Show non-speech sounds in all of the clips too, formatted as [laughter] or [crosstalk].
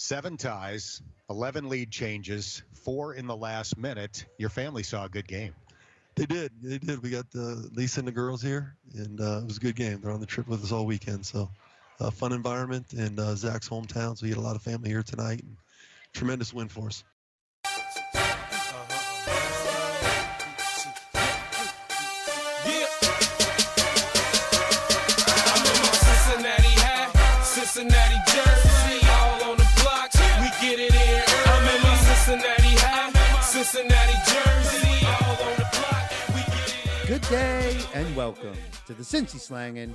Seven ties, 11 lead changes, four in the last minute. Your family saw a good game. They did. They did. We got uh, Lisa and the girls here, and uh, it was a good game. They're on the trip with us all weekend, so uh, fun environment. And uh, Zach's hometown, so we had a lot of family here tonight. And tremendous win for us. I'm in my Cincinnati Cincinnati jersey, all on the block. We get it in Good day and welcome to the Cincy Slangin'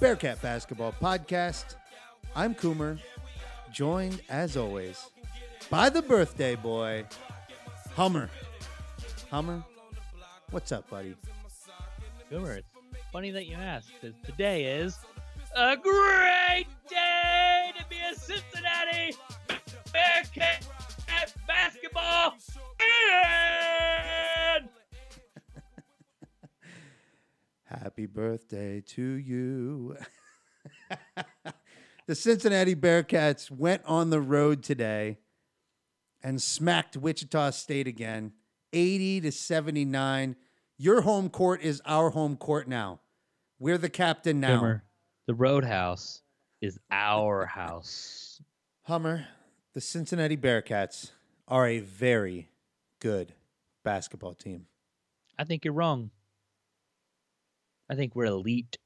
Bearcat Basketball Podcast. I'm Coomer, joined as always by the birthday boy, Hummer. Hummer, what's up, buddy? Boomer, it's funny that you asked because today is a great day to be a Cincinnati Bearcat Happy birthday to you. [laughs] the Cincinnati Bearcats went on the road today and smacked Wichita State again, 80 to 79. Your home court is our home court now. We're the captain now. Hummer, the Roadhouse is our house. Hummer, the Cincinnati Bearcats are a very good basketball team. I think you're wrong. I think we're elite.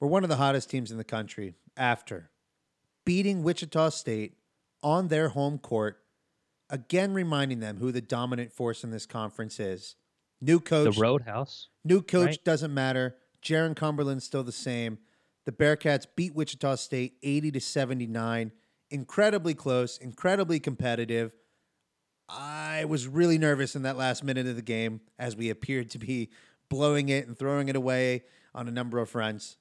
We're one of the hottest teams in the country after beating Wichita State on their home court, again reminding them who the dominant force in this conference is. New coach, The Roadhouse. new coach right? doesn't matter. Jarron Cumberland's still the same. The Bearcats beat Wichita State 80 to 79. Incredibly close, incredibly competitive. I was really nervous in that last minute of the game as we appeared to be blowing it and throwing it away on a number of fronts.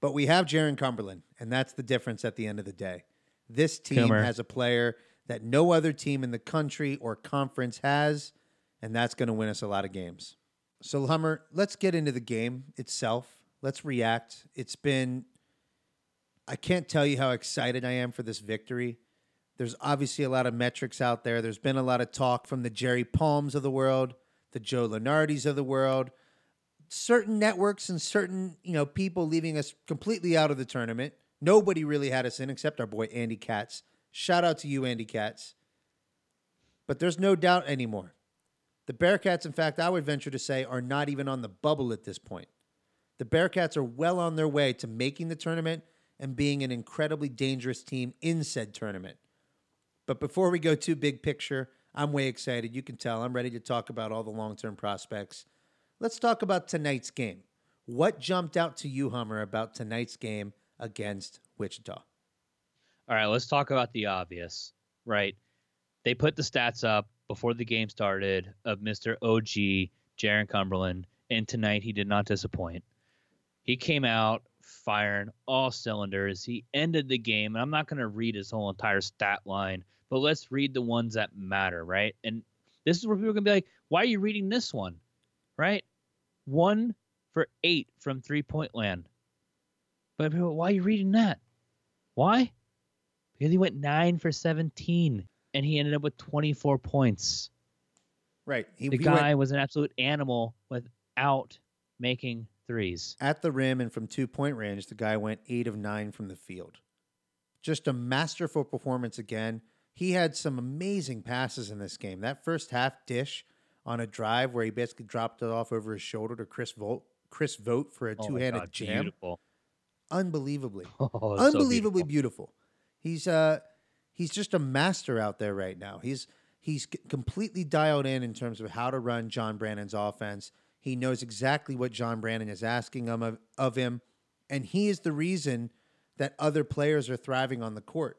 But we have Jarron Cumberland, and that's the difference at the end of the day. This team Coomer. has a player that no other team in the country or conference has, and that's going to win us a lot of games. So, Hummer, let's get into the game itself. Let's react. It's been, I can't tell you how excited I am for this victory. There's obviously a lot of metrics out there. There's been a lot of talk from the Jerry Palms of the world, the Joe Lunardis of the world, certain networks and certain you know people leaving us completely out of the tournament. Nobody really had us in except our boy Andy Katz. Shout out to you, Andy Katz. But there's no doubt anymore. The Bearcats, in fact, I would venture to say, are not even on the bubble at this point. The Bearcats are well on their way to making the tournament and being an incredibly dangerous team in said tournament. But before we go too big picture, I'm way excited. You can tell I'm ready to talk about all the long term prospects. Let's talk about tonight's game. What jumped out to you, Hummer, about tonight's game against Wichita? All right, let's talk about the obvious, right? They put the stats up before the game started of Mr. OG, Jarron Cumberland, and tonight he did not disappoint. He came out firing all cylinders. He ended the game, and I'm not going to read his whole entire stat line, but let's read the ones that matter, right? And this is where people are going to be like, why are you reading this one, right? One for eight from three point land. But people, why are you reading that? Why? Because he went nine for 17 and he ended up with 24 points. Right. He, The he guy went was an absolute animal without making threes. at the rim and from two point range, the guy went eight of nine from the field. Just a masterful performance again. He had some amazing passes in this game. That first half dish on a drive where he basically dropped it off over his shoulder to Chris Volt, Chris Vogt for a Oh two-handed God, jam. Beautiful. Unbelievably. [laughs] Oh, so unbelievably beautiful. beautiful. He's uh he's just a master out there right now. He's he's completely dialed in in terms of how to run John Brannen's offense. He knows exactly what John Brannen is asking him of, of him, and he is the reason that other players are thriving on the court.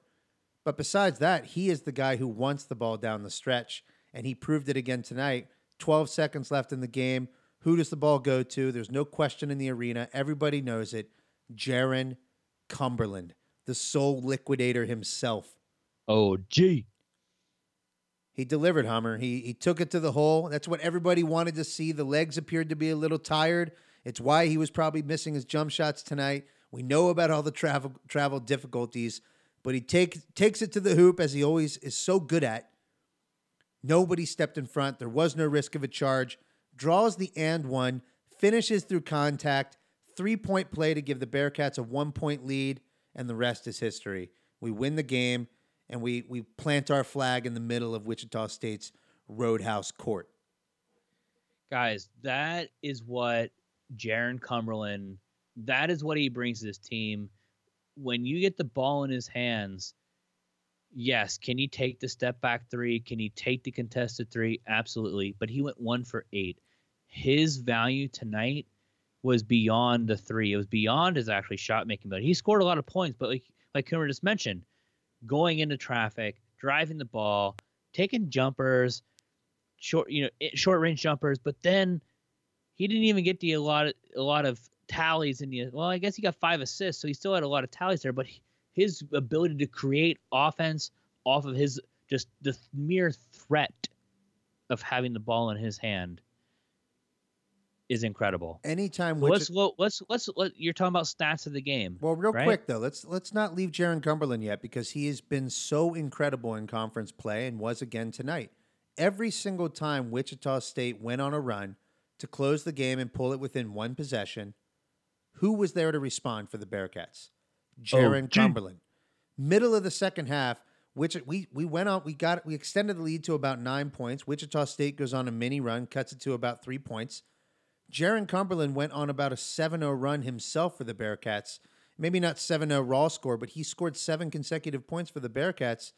But besides that, he is the guy who wants the ball down the stretch, and he proved it again tonight. 12 seconds left in the game. Who does the ball go to? There's no question in the arena. Everybody knows it. Jarron Cumberland, the soul liquidator himself. Oh, gee. He delivered, Hummer. He he took it to the hole. That's what everybody wanted to see. The legs appeared to be a little tired. It's why he was probably missing his jump shots tonight. We know about all the travel travel difficulties, but he take, takes it to the hoop as he always is so good at. Nobody stepped in front. There was no risk of a charge. Draws the and one, finishes through contact. Three point play to give the Bearcats a one point lead, and the rest is history. We win the game, and we, we plant our flag in the middle of Wichita State's Roadhouse Court. Guys, that is what Jarron Cumberland, that is what he brings to this team. When you get the ball in his hands, yes, can he take the step back three? Can he take the contested three? Absolutely. But he went one for eight. His value tonight was beyond the three. It was beyond his actually shot making ability. He scored a lot of points, but like like Coomer just mentioned, going into traffic, driving the ball, taking jumpers, short you know short range jumpers, but then he didn't even get the a lot of a lot of tallies in the well, I guess he got five assists, so he still had a lot of tallies there, but he, his ability to create offense off of his just the mere threat of having the ball in his hand is incredible. Anytime So let's let's let's let you're talking about stats of the game. Well, real right? quick though, let's let's not leave Jarron Cumberland yet because he has been so incredible in conference play and was again tonight. Every single time Wichita State went on a run to close the game and pull it within one possession, who was there to respond for the Bearcats? Oh, Jarron Gee. Cumberland. Middle of the second half, which we we went on, we got we extended the lead to about nine points. Wichita State goes on a mini run, cuts it to about three points. Jarron Cumberland went on about a 7 0 run himself for the Bearcats. Maybe not 7 0 raw score, but he scored seven consecutive points for the Bearcats.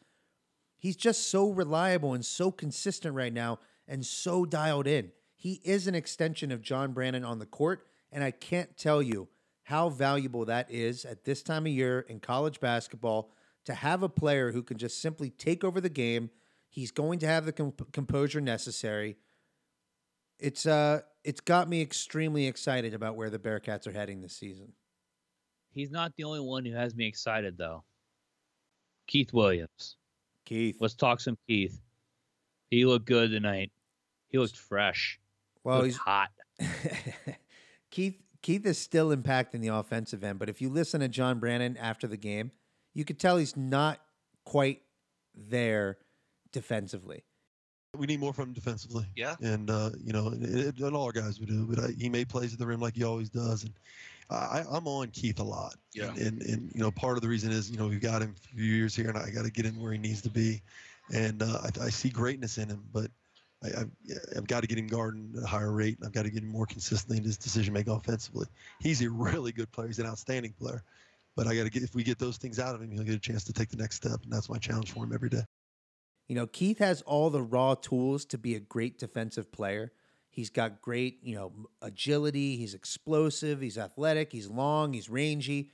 He's just so reliable and so consistent right now and so dialed in. He is an extension of John Brannen on the court, and I can't tell you how valuable that is at this time of year in college basketball to have a player who can just simply take over the game. He's going to have the comp- composure necessary it's uh it's got me extremely excited about where the Bearcats are heading this season. He's not the only one who has me excited though. Keith Williams. Keith. Let's talk some Keith. He looked good tonight. He looked fresh. Well, looked he's hot. [laughs] Keith Keith is still impacting the offensive end, but if you listen to John Brannen after the game, you could tell he's not quite there defensively. We need more from him defensively. Yeah. And, uh, you know, and, and and all our guys would do, but I, he made plays at the rim like he always does. And I, I'm on Keith a lot. Yeah. And, and, and, you know, part of the reason is, you know, we've got him a few years here and I got to get him where he needs to be. And uh, I, I see greatness in him, but I, I've, I've got to get him guarding at a higher rate. I've got to get him more consistently in his decision making offensively. He's a really good player. He's an outstanding player. But I got to get, if we get those things out of him, he'll get a chance to take the next step. And that's my challenge for him every day. You know, Keith has all the raw tools to be a great defensive player. He's got great, you know, agility. He's explosive. He's athletic. He's long. He's rangy.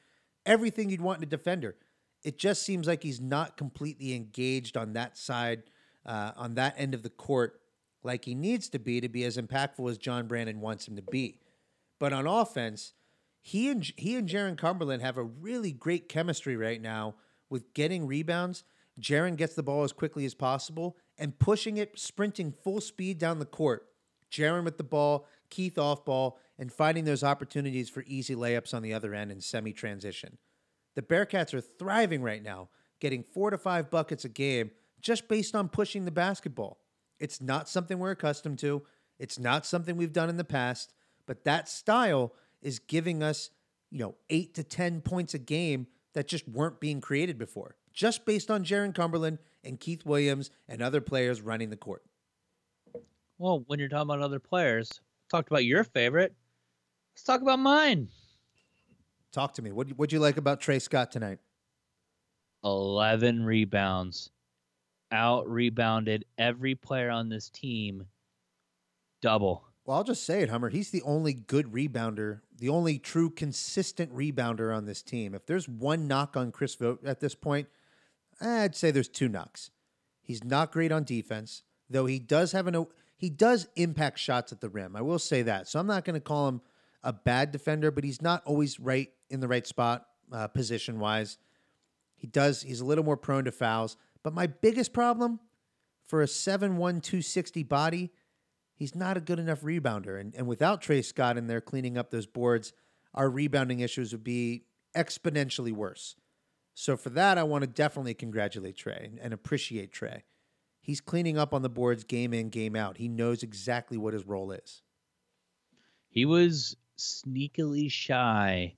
Everything you'd want in a defender. It just seems like he's not completely engaged on that side, uh, on that end of the court, like he needs to be to be as impactful as John Brannen wants him to be. But on offense, he and he and Jarron Cumberland have a really great chemistry right now with getting rebounds. Jarron gets the ball as quickly as possible and pushing it, sprinting full speed down the court. Jarron with the ball, Keith off ball, and finding those opportunities for easy layups on the other end in semi transition. The Bearcats are thriving right now, getting four to five buckets a game just based on pushing the basketball. It's not something we're accustomed to. It's not something we've done in the past, but that style is giving us, you know, eight to 10 points a game that just weren't being created before, just based on Jarron Cumberland and Keith Williams and other players running the court. Well, when you're talking about other players, talked about your favorite. Let's talk about mine. Talk to me. What what'd you like about Trey Scott tonight? 11 rebounds. Out rebounded every player on this team double. Well, I'll just say it, Hummer. He's the only good rebounder, the only true consistent rebounder on this team. If there's one knock on Chris Vogt at this point, I'd say there's two knocks. He's not great on defense, though he does have an he does impact shots at the rim. I will say that. So I'm not going to call him a bad defender, but he's not always right in the right spot uh, position wise. He does. He's a little more prone to fouls. But my biggest problem for a 7'1", 260 body, he's not a good enough rebounder. And, and without Trey Scott in there cleaning up those boards, our rebounding issues would be exponentially worse. So for that, I want to definitely congratulate Trey and appreciate Trey. He's cleaning up on the boards game in, game out. He knows exactly what his role is. He was sneakily shy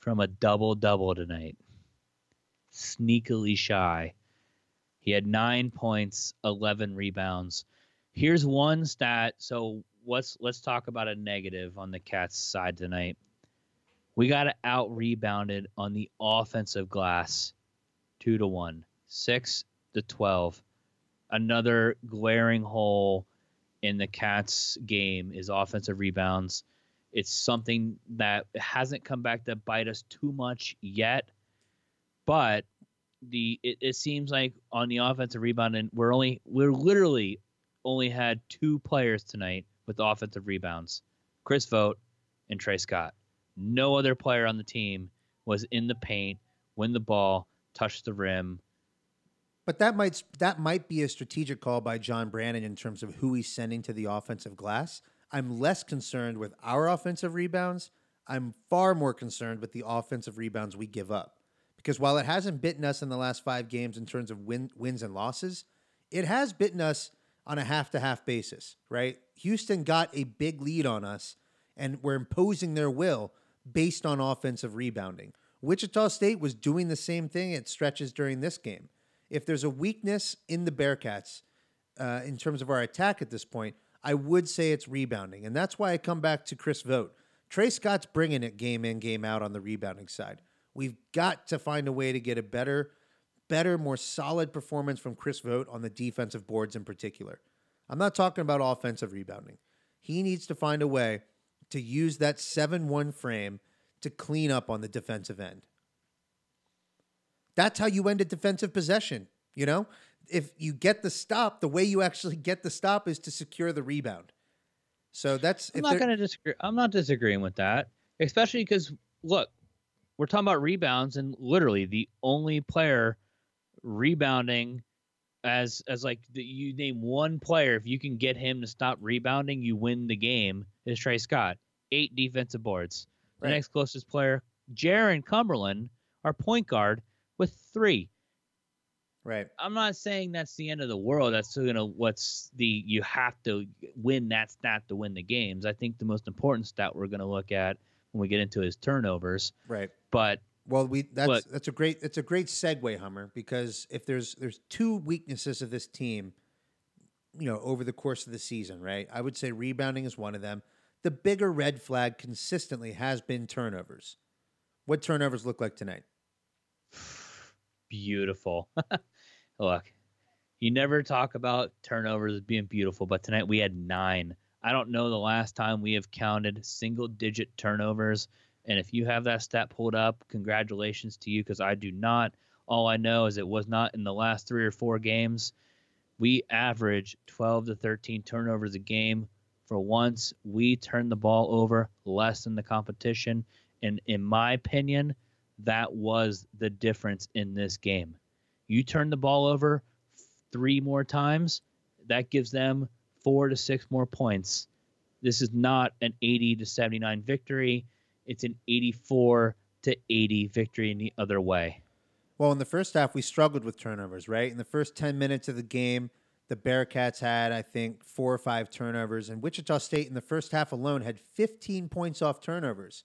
from a double double tonight. Sneakily shy. He had nine points, eleven rebounds. Here's one stat. So let's let's talk about a negative on the Cats side tonight. We got out rebounded on the offensive glass, two to one, six to twelve. Another glaring hole in the Cats game is offensive rebounds. It's something that hasn't come back to bite us too much yet, but the it, it seems like on the offensive rebound and we're only we're literally only had two players tonight with offensive rebounds, Chris Vogt and Trey Scott. No other player on the team was in the paint, win the ball, touch the rim. But that might that might be a strategic call by John Brannen in terms of who he's sending to the offensive glass. I'm less concerned with our offensive rebounds. I'm far more concerned with the offensive rebounds we give up. Because while it hasn't bitten us in the last five games in terms of win, wins and losses, it has bitten us on a half to half basis, right? Houston got a big lead on us and we're imposing their will based on offensive rebounding. Wichita State was doing the same thing at stretches during this game. If there's a weakness in the Bearcats uh, in terms of our attack at this point, I would say it's rebounding. And that's why I come back to Chris Vogt. Trey Scott's bringing it game in, game out on the rebounding side. We've got to find a way to get a better, better, more solid performance from Chris Vogt on the defensive boards in particular. I'm not talking about offensive rebounding. He needs to find a way to use that 7 1 frame to clean up on the defensive end. That's how you end a defensive possession. You know, if you get the stop, the way you actually get the stop is to secure the rebound. So that's. I'm not going to disagree. I'm not disagreeing with that, especially because look, we're talking about rebounds, and literally the only player rebounding as as like the, you name one player if you can get him to stop rebounding, you win the game. Is Trey Scott eight defensive boards? The next closest player, Jarron Cumberland, our point guard, with three. Right. I'm not saying that's the end of the world. That's still gonna what's the you have to win that stat to win the games. I think the most important stat we're gonna look at when we get into his turnovers. Right. But Well, we that's Look. that's a great it's a great segue, Hummer, because if there's there's two weaknesses of this team, you know, over the course of the season, right? I would say rebounding is one of them. The bigger red flag consistently has been turnovers. What turnovers look like tonight? beautiful. [laughs] Look, you never talk about turnovers being beautiful, but tonight we had nine. I don't know the last time we have counted single digit turnovers. And if you have that stat pulled up, congratulations to you because I do not. All I know is it was not in the last three or four games. We average 12 to 13 turnovers a game. For once, we turned the ball over less than the competition. And in my opinion, that was the difference in this game. You turn the ball over three more times, that gives them four to six more points. This is not an 80 to 79 victory. It's an 84 to 80 victory in the other way. Well, in the first half, we struggled with turnovers, right? In the first 10 minutes of the game, the Bearcats had, I think, four or five turnovers. And Wichita State in the first half alone had 15 points off turnovers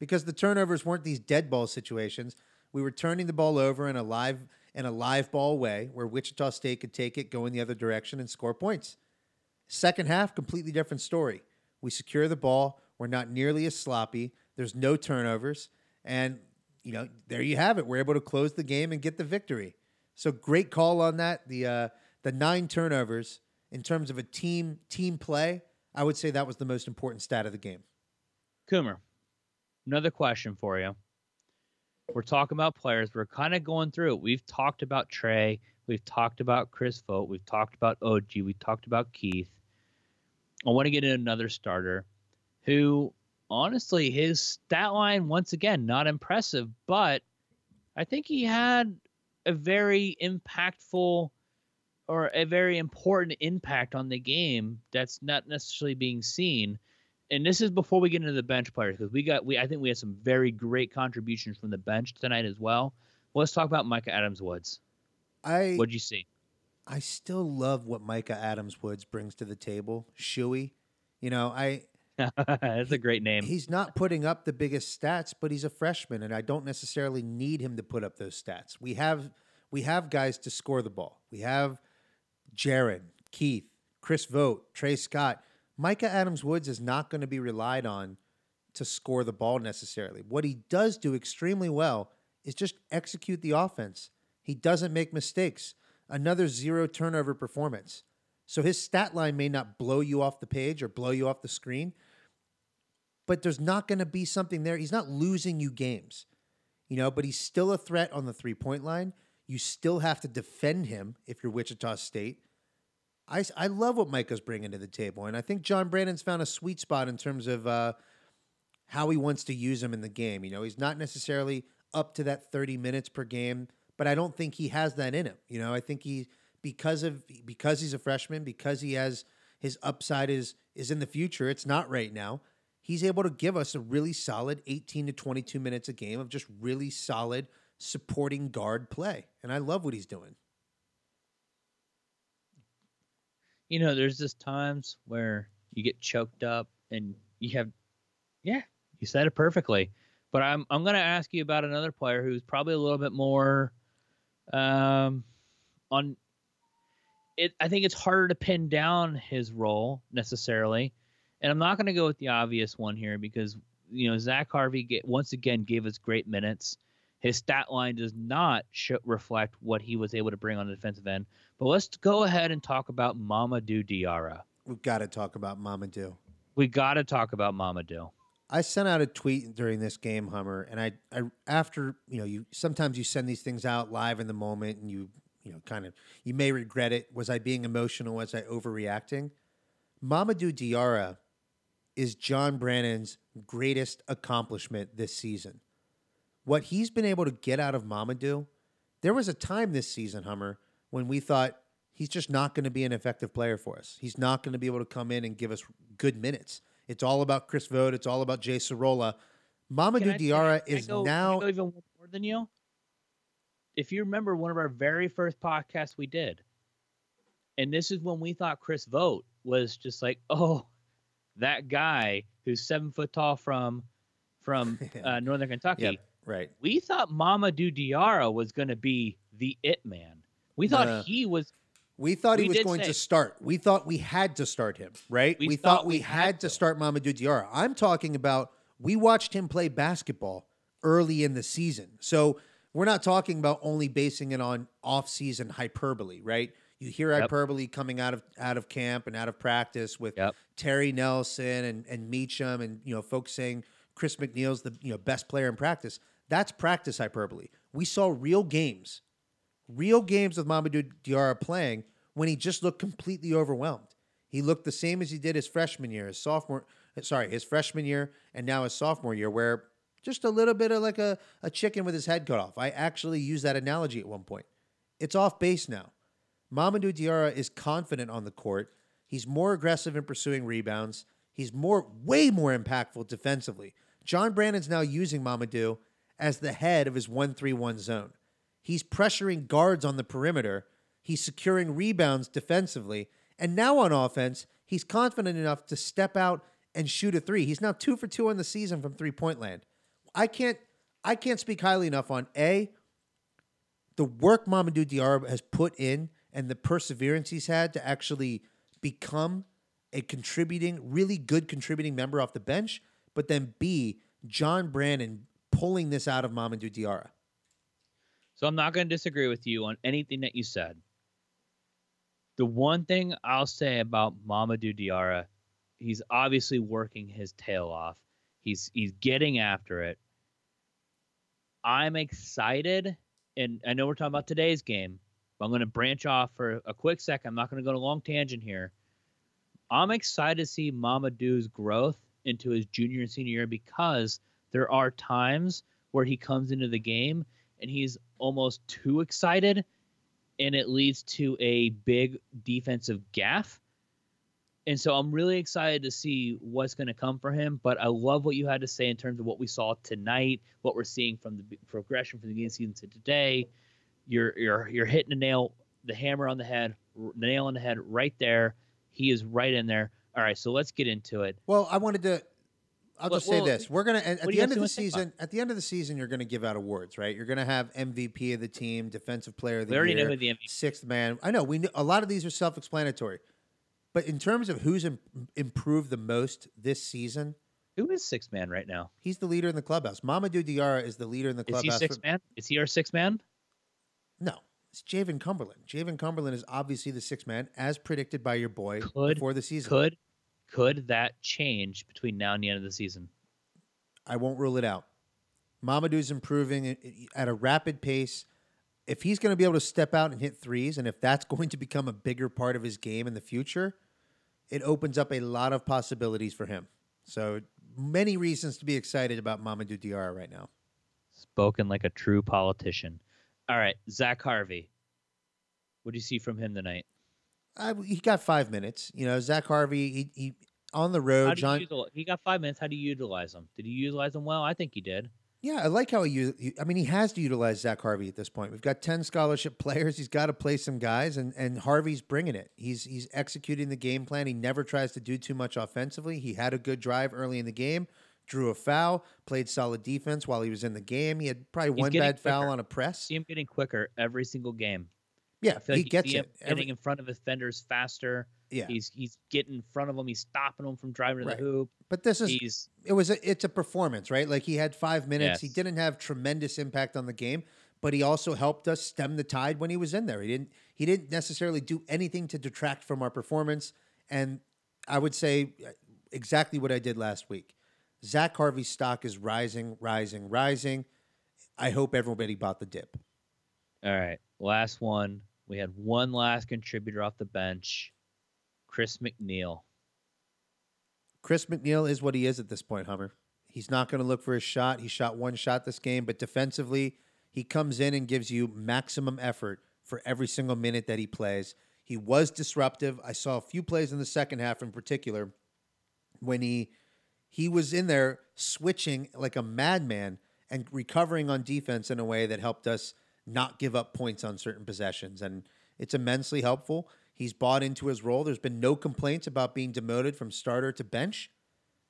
because the turnovers weren't these dead ball situations. We were turning the ball over in a live in a live ball way where Wichita State could take it, go in the other direction, and score points. Second half, completely different story. We secure the ball. We're not nearly as sloppy. There's no turnovers. And, you know, there you have it. We're able to close the game and get the victory. So great call on that. The uh, the nine turnovers in terms of a team team play, I would say that was the most important stat of the game. Coomer, another question for you. We're talking about players. We're kind of going through it. We've talked about Trey. We've talked about Chris Vogt. We've talked about OG. We've talked about Keith. I want to get in another starter who, honestly, his stat line, once again, not impressive, but I think he had a very impactful or a very important impact on the game that's not necessarily being seen and this is before we get into the bench players because we got we I think we had some very great contributions from the bench tonight as well. Well, let's talk about Mika Adams Woods. I What'd you see? I still love what Mika Adams Woods brings to the table. Shuey. You know, I [laughs] That's a great name. he's not putting up the biggest stats, but he's a freshman, and I don't necessarily need him to put up those stats. We have we have guys to score the ball. We have Jarron, Keith, Chris Vogt, Trey Scott. Mika Adams Woods is not going to be relied on to score the ball necessarily. What he does do extremely well is just execute the offense. He doesn't make mistakes. Another zero turnover performance. So his stat line may not blow you off the page or blow you off the screen, but there's not going to be something there. He's not losing you games, you know, but he's still a threat on the three point line. You still have to defend him if you're Wichita State. I, I love what Mika's bringing to the table. And I think John Brannen's found a sweet spot in terms of uh, how he wants to use him in the game. You know, he's not necessarily up to that 30 minutes per game, but I don't think he has that in him. You know, I think he because of because he's a freshman, because he has his upside is is in the future. It's not right now. He's able to give us a really solid 18 to 22 minutes a game of just really solid supporting guard play. And I love what he's doing. you know, there's just times where you get choked up and you have, yeah, you said it perfectly. But I'm I'm gonna ask you about another player who's probably a little bit more, um, on. It I think it's harder to pin down his role necessarily, and I'm not gonna go with the obvious one here because you know Zach Harvey get, once again gave us great minutes. His stat line does not sh- reflect what he was able to bring on the defensive end. But let's go ahead and talk about Mamoudou Diarra. We've got to talk about Mamoudou. We got to talk about Mamoudou. I sent out a tweet during this game, Hummer, and I, I after you know you sometimes you send these things out live in the moment, and you you know kind of you may regret it. Was I being emotional? Was I overreacting? Mamoudou Diarra is John Brannen's greatest accomplishment this season. What he's been able to get out of Mamoudou, there was a time this season, Hummer, when we thought he's just not going to be an effective player for us. He's not going to be able to come in and give us good minutes. It's all about Chris Vogt. It's all about Jay Sorolla. Mamoudou Diarra is go- now even more than you. If you remember one of our very first podcasts we did, and this is when we thought Chris Vogt was just like, [laughs] oh, that guy who's seven foot tall from from [laughs] uh, Northern Kentucky. Yep, right. We thought Mamoudou Diarra was going to be the it man. We thought No. he was We thought he We was going say- to start. We thought we had to start him, right? We We, thought thought, we, we had had to to. start Mamoudou Diarra. I'm talking about we watched him play basketball early in the season. So we're not talking about only basing it on off-season hyperbole, right? You hear Yep. hyperbole coming out of out of camp and out of practice with Yep. Terry Nelson and and Meacham and you know folks saying Chris McNeal's the you know best player in practice. That's practice hyperbole. We saw real games real games with Mamoudou Diarra playing when he just looked completely overwhelmed. He looked the same as he did his freshman year, his sophomore, uh, sorry, his freshman year, and now his sophomore year, where just a little bit of like a, a chicken with his head cut off. I actually used that analogy at one point. It's off base now. Mamoudou Diarra is confident on the court. He's more aggressive in pursuing rebounds. He's more, way more impactful defensively. John Brannen's now using Mamoudou as the head of his 1 3 1 zone. He's pressuring guards on the perimeter. He's securing rebounds defensively. And now on offense, he's confident enough to step out and shoot a three. He's now two for two on the season from three point land. I can't I can't speak highly enough on A, the work Mamoudou Diarra has put in and the perseverance he's had to actually become a contributing, really good contributing member off the bench, but then B, John Brannen pulling this out of Mamoudou Diarra. So I'm not going to disagree with you on anything that you said. The one thing I'll say about Mamoudou Diarra, he's obviously working his tail off. He's he's getting after it. I'm excited, and I know we're talking about today's game, but I'm going to branch off for a quick second. I'm not going to go to a long tangent here. I'm excited to see Mamoudou's growth into his junior and senior year because there are times where he comes into the game and he's almost too excited and it leads to a big defensive gaff And so I'm really excited to see what's going to come for him. But I love what you had to say in terms of what we saw tonight, what we're seeing from the progression from the beginning of the season to today. You're you're you're hitting the nail, the hammer on the head, the nail on the head right there. He is right in there. All right, so let's get into it. Well, I wanted to. I'll Well- just say well, this: we're gonna at, at the end of the season. At the end of the season, you're gonna give out awards, right? You're gonna have MVP of the team, Defensive Player of the We already Year, know the MVP. sixth man. I know we know, a lot of these are self-explanatory, but in terms of who's Im- improved the most this season, Who is Sixth man right now? he's the leader in the clubhouse. Mamoudou Diarra is the leader in the clubhouse. Is he clubhouse. six for- man? Is he our Sixth man? No, it's Jaevin Cumberland. Jaevin Cumberland is obviously the sixth man, as predicted by your boy Could- before the season. Could could that change between now and the end of the season? I won't rule it out. Mamoudou's improving at- a rapid pace. If he's going to be able to step out and hit threes, and if that's [laughs] going to become a bigger part of his game in the future, it opens up a lot of possibilities for him. So many reasons to be excited about Mamoudou Diarra right now. Spoken like a true politician. All right, Zach Harvey. What do you see from him tonight? I, he got five minutes. You know, Zach Harvey, he, he on the road. John, util- he got five minutes. How do you utilize him? Did you utilize him well? I think he did. Yeah, I like how he. I mean, he has to utilize Zach Harvey at this point. We've got ten scholarship [laughs] players. He's got to play some guys, and and Harvey's bringing it. He's he's executing the game plan. He never tries to do too much offensively. He had a good drive early in the game, drew a foul, played solid defense while he was in the game. He had probably He's one bad foul on a press. See him getting quicker every single game. Yeah, like he gets it. getting Every- in front of defenders faster. yeah, He's he's getting in front of them. He's stopping them from driving to the hoop. but this is He's it was a, it's a performance, right? Like he had five minutes. He didn't have tremendous impact on the game, but he also helped us stem the tide when he was in there. He didn't he didn't necessarily do anything to detract from our performance. And I would say uh, exactly what I did last week. Zach Harvey's stock is rising, rising, rising. I hope everybody bought the dip. all right. Last one. We had one last contributor off the bench, Chris McNeal. Chris McNeal is what he is at this point, Hummer. He's not going to look for his shot. He shot one shot this game, but defensively, he comes in and gives you maximum effort for every single minute that he plays. He was disruptive. I saw a few plays in the second half in particular when he he was in there switching like a madman and recovering on defense in a way that helped us not give up points on certain possessions and it's immensely helpful. He's bought into his role. There's been no complaints about being demoted from starter to bench.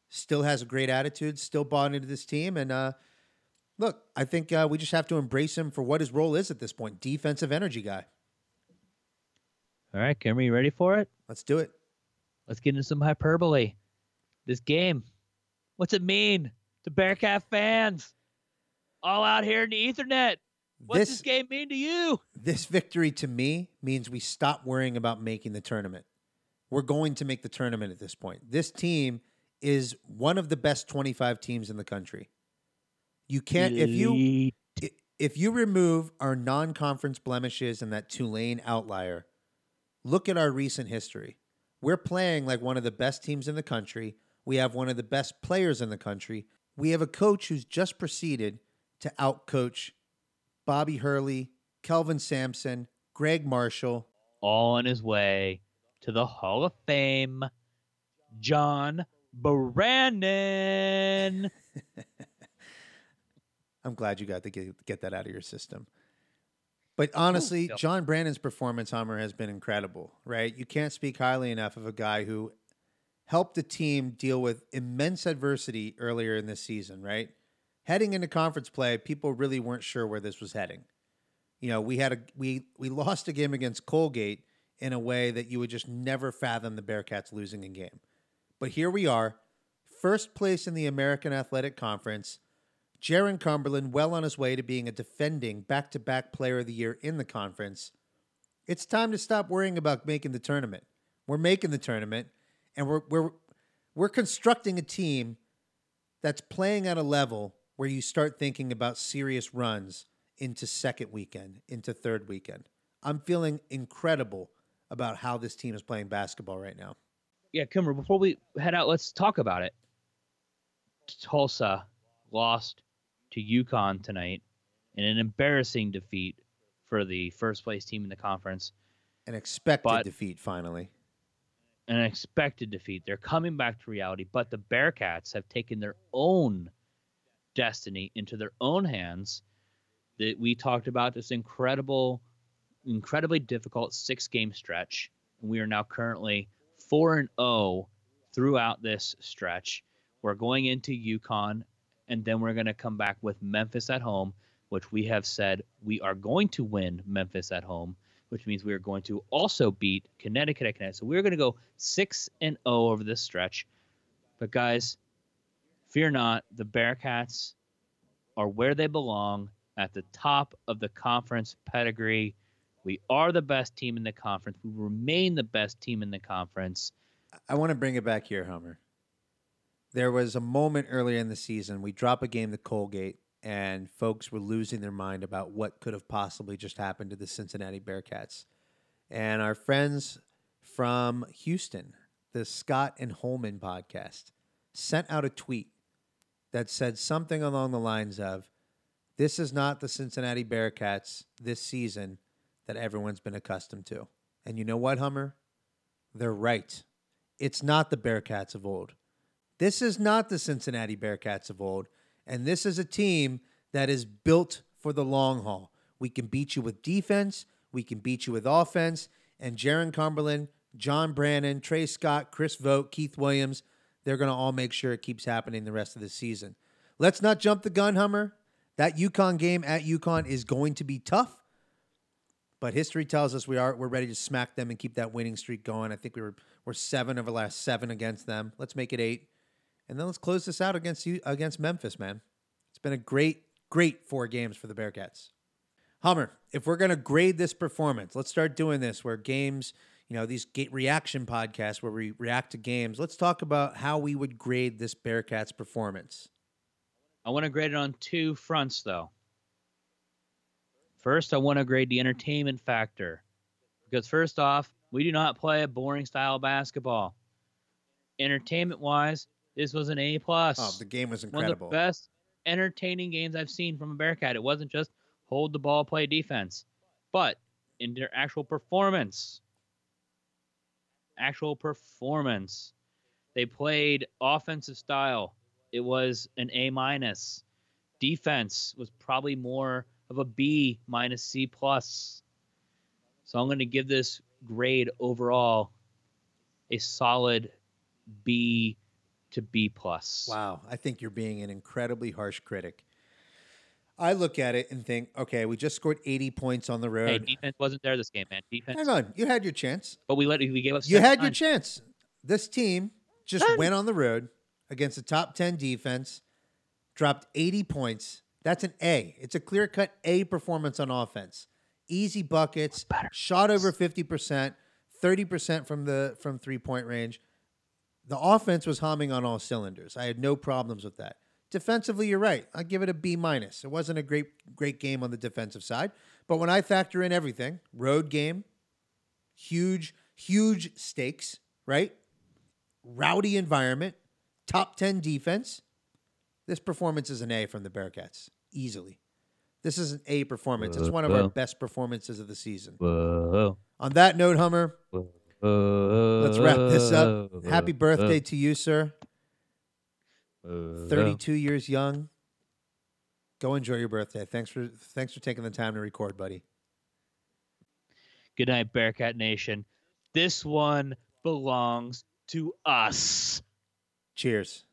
Still has a great attitude, still bought into this team and uh look, I think uh, we just have to embrace him for what his role is at this point. Defensive energy guy. All right, Cameron, you ready for it? Let's do it. Let's get into some hyperbole. This game, what's it mean to Bearcat fans? All out here in the Ethernet. What's this, This- game mean to you? This victory to me means we stop worrying about making the tournament. We're going to make the tournament at this point. This team is one of the best 25 teams in the country. You can't if you if you remove our non-conference blemishes and that Tulane outlier, look at our recent history. We're playing like one of the best teams in the country. We have one of the best players in the country. We have a coach who's just proceeded to outcoach Bobby Hurley, Kelvin Sampson, Gregg Marshall. all on his way to the Hall of Fame, John Brannen. [laughs] I'm glad you got to get, get that out of your system. But honestly. John Brannen's performance, Hummer, has been incredible, right? You can't speak highly enough of a guy who helped the team deal with immense adversity earlier in this season, right? Heading into conference play, people really weren't sure where this was heading. You know, we had a we we lost a game against Colgate in a way that you would just never fathom the Bearcats losing a game. But here we are, first place in the American Athletic Conference. Jarron Cumberland well on his way to being a defending back-to-back player of the year in the conference. It's time to stop worrying about making the tournament. We're making the tournament and we're we're we're constructing a team that's playing at a level where you start thinking about serious runs into second weekend, into third weekend. I'm feeling incredible about how this team is playing basketball right now. Yeah, Kimber, before we head out, let's talk about it. Tulsa lost to UConn tonight in an embarrassing defeat for the first place team in the conference. An expected But- defeat finally. an expected defeat. They're coming back to reality, but the Bearcats have taken their own destiny into their own hands. That we talked about this incredible, incredibly difficult six game stretch. And we are now currently 4 and 0 throughout this stretch. We're going into UConn, and then we're going to come back with Memphis at home, which we have said we are going to win Memphis at home, which means we are going to also beat Connecticut at Connecticut. So we're going to go 6 and 0 over this stretch. But guys, fear not, the Bearcats are where they belong at the top of the conference pedigree. We are the best team in the conference. We remain the best team in the conference. I want to bring it back here, Hummer. There was a moment earlier in the season we drop a game to Colgate, and folks were losing their mind about what could have possibly just happened to the Cincinnati Bearcats. And our friends from Houston, the Scott and Holman podcast, sent out a tweet that said something along the lines of, "This is not the Cincinnati Bearcats this season that everyone's been accustomed to." And you know what, Hummer? They're right. It's not the Bearcats of old. This is not the Cincinnati Bearcats of old. And this is a team that is built for the long haul. We can beat you with defense, we can beat you with offense. And Jarron Cumberland, John Brannen, Trey Scott, Chris Vogt, Keith Williams, they're going to all make sure it keeps happening the rest of the season. Let's not jump the gun, Hummer. That UConn game at UConn is going to be tough. But history tells us we are we're ready to smack them and keep that winning streak going. I think we were we're seven of the last seven against them. Let's make it eight, and then let's close this out against you against Memphis, man. It's been a great, great four games for the Bearcats. Hummer, if we're gonna grade this performance, let's start doing this where games, you know, these gate reaction podcasts where we react to games. Let's talk about how we would grade this Bearcats performance. I want to grade it on two fronts, though. First, I want to grade the entertainment factor. Because, first off, we do not play a boring style of basketball. Entertainment wise, this was an A plus. Oh, the game was incredible. One of the best entertaining games I've seen from a Bearcat. It wasn't just hold the ball, play defense, but in their actual performance. Actual performance. They played offensive style. It was an A minus. Defense was probably more of a B minus C plus. So I'm going to give this grade overall a solid B to B plus. Wow, I think you're being an incredibly harsh critic. I look at it and think, okay, we just scored 80 points on the Hey, road. defense wasn't there this game, man. Defense, Hang on, you had your chance. but we let we gave up. You had your chance. This team just Done. went on the road against a top 10 defense, dropped 80 points. That's an A. It's a clear cut A performance on offense. Easy buckets, shot over 50%, 30% from the from three-point range. The offense was humming on all cylinders. I had no problems with that. Defensively, you're right. I give it a B minus. It wasn't a great great game on the defensive side, but when I factor in everything, road game, huge huge stakes, right? Rowdy environment, top 10 defense. This performance is an A from the Bearcats, easily. This is an A performance. It's one of our best performances of the season. Whoa. On that note, Hummer, Whoa. let's wrap this up. Happy birthday to you, sir. Uh, Whoa. 32 years young. Go enjoy your birthday. Thanks for thanks for taking the time to record, buddy. Good night, Bearcat Nation. This one belongs to us. Cheers.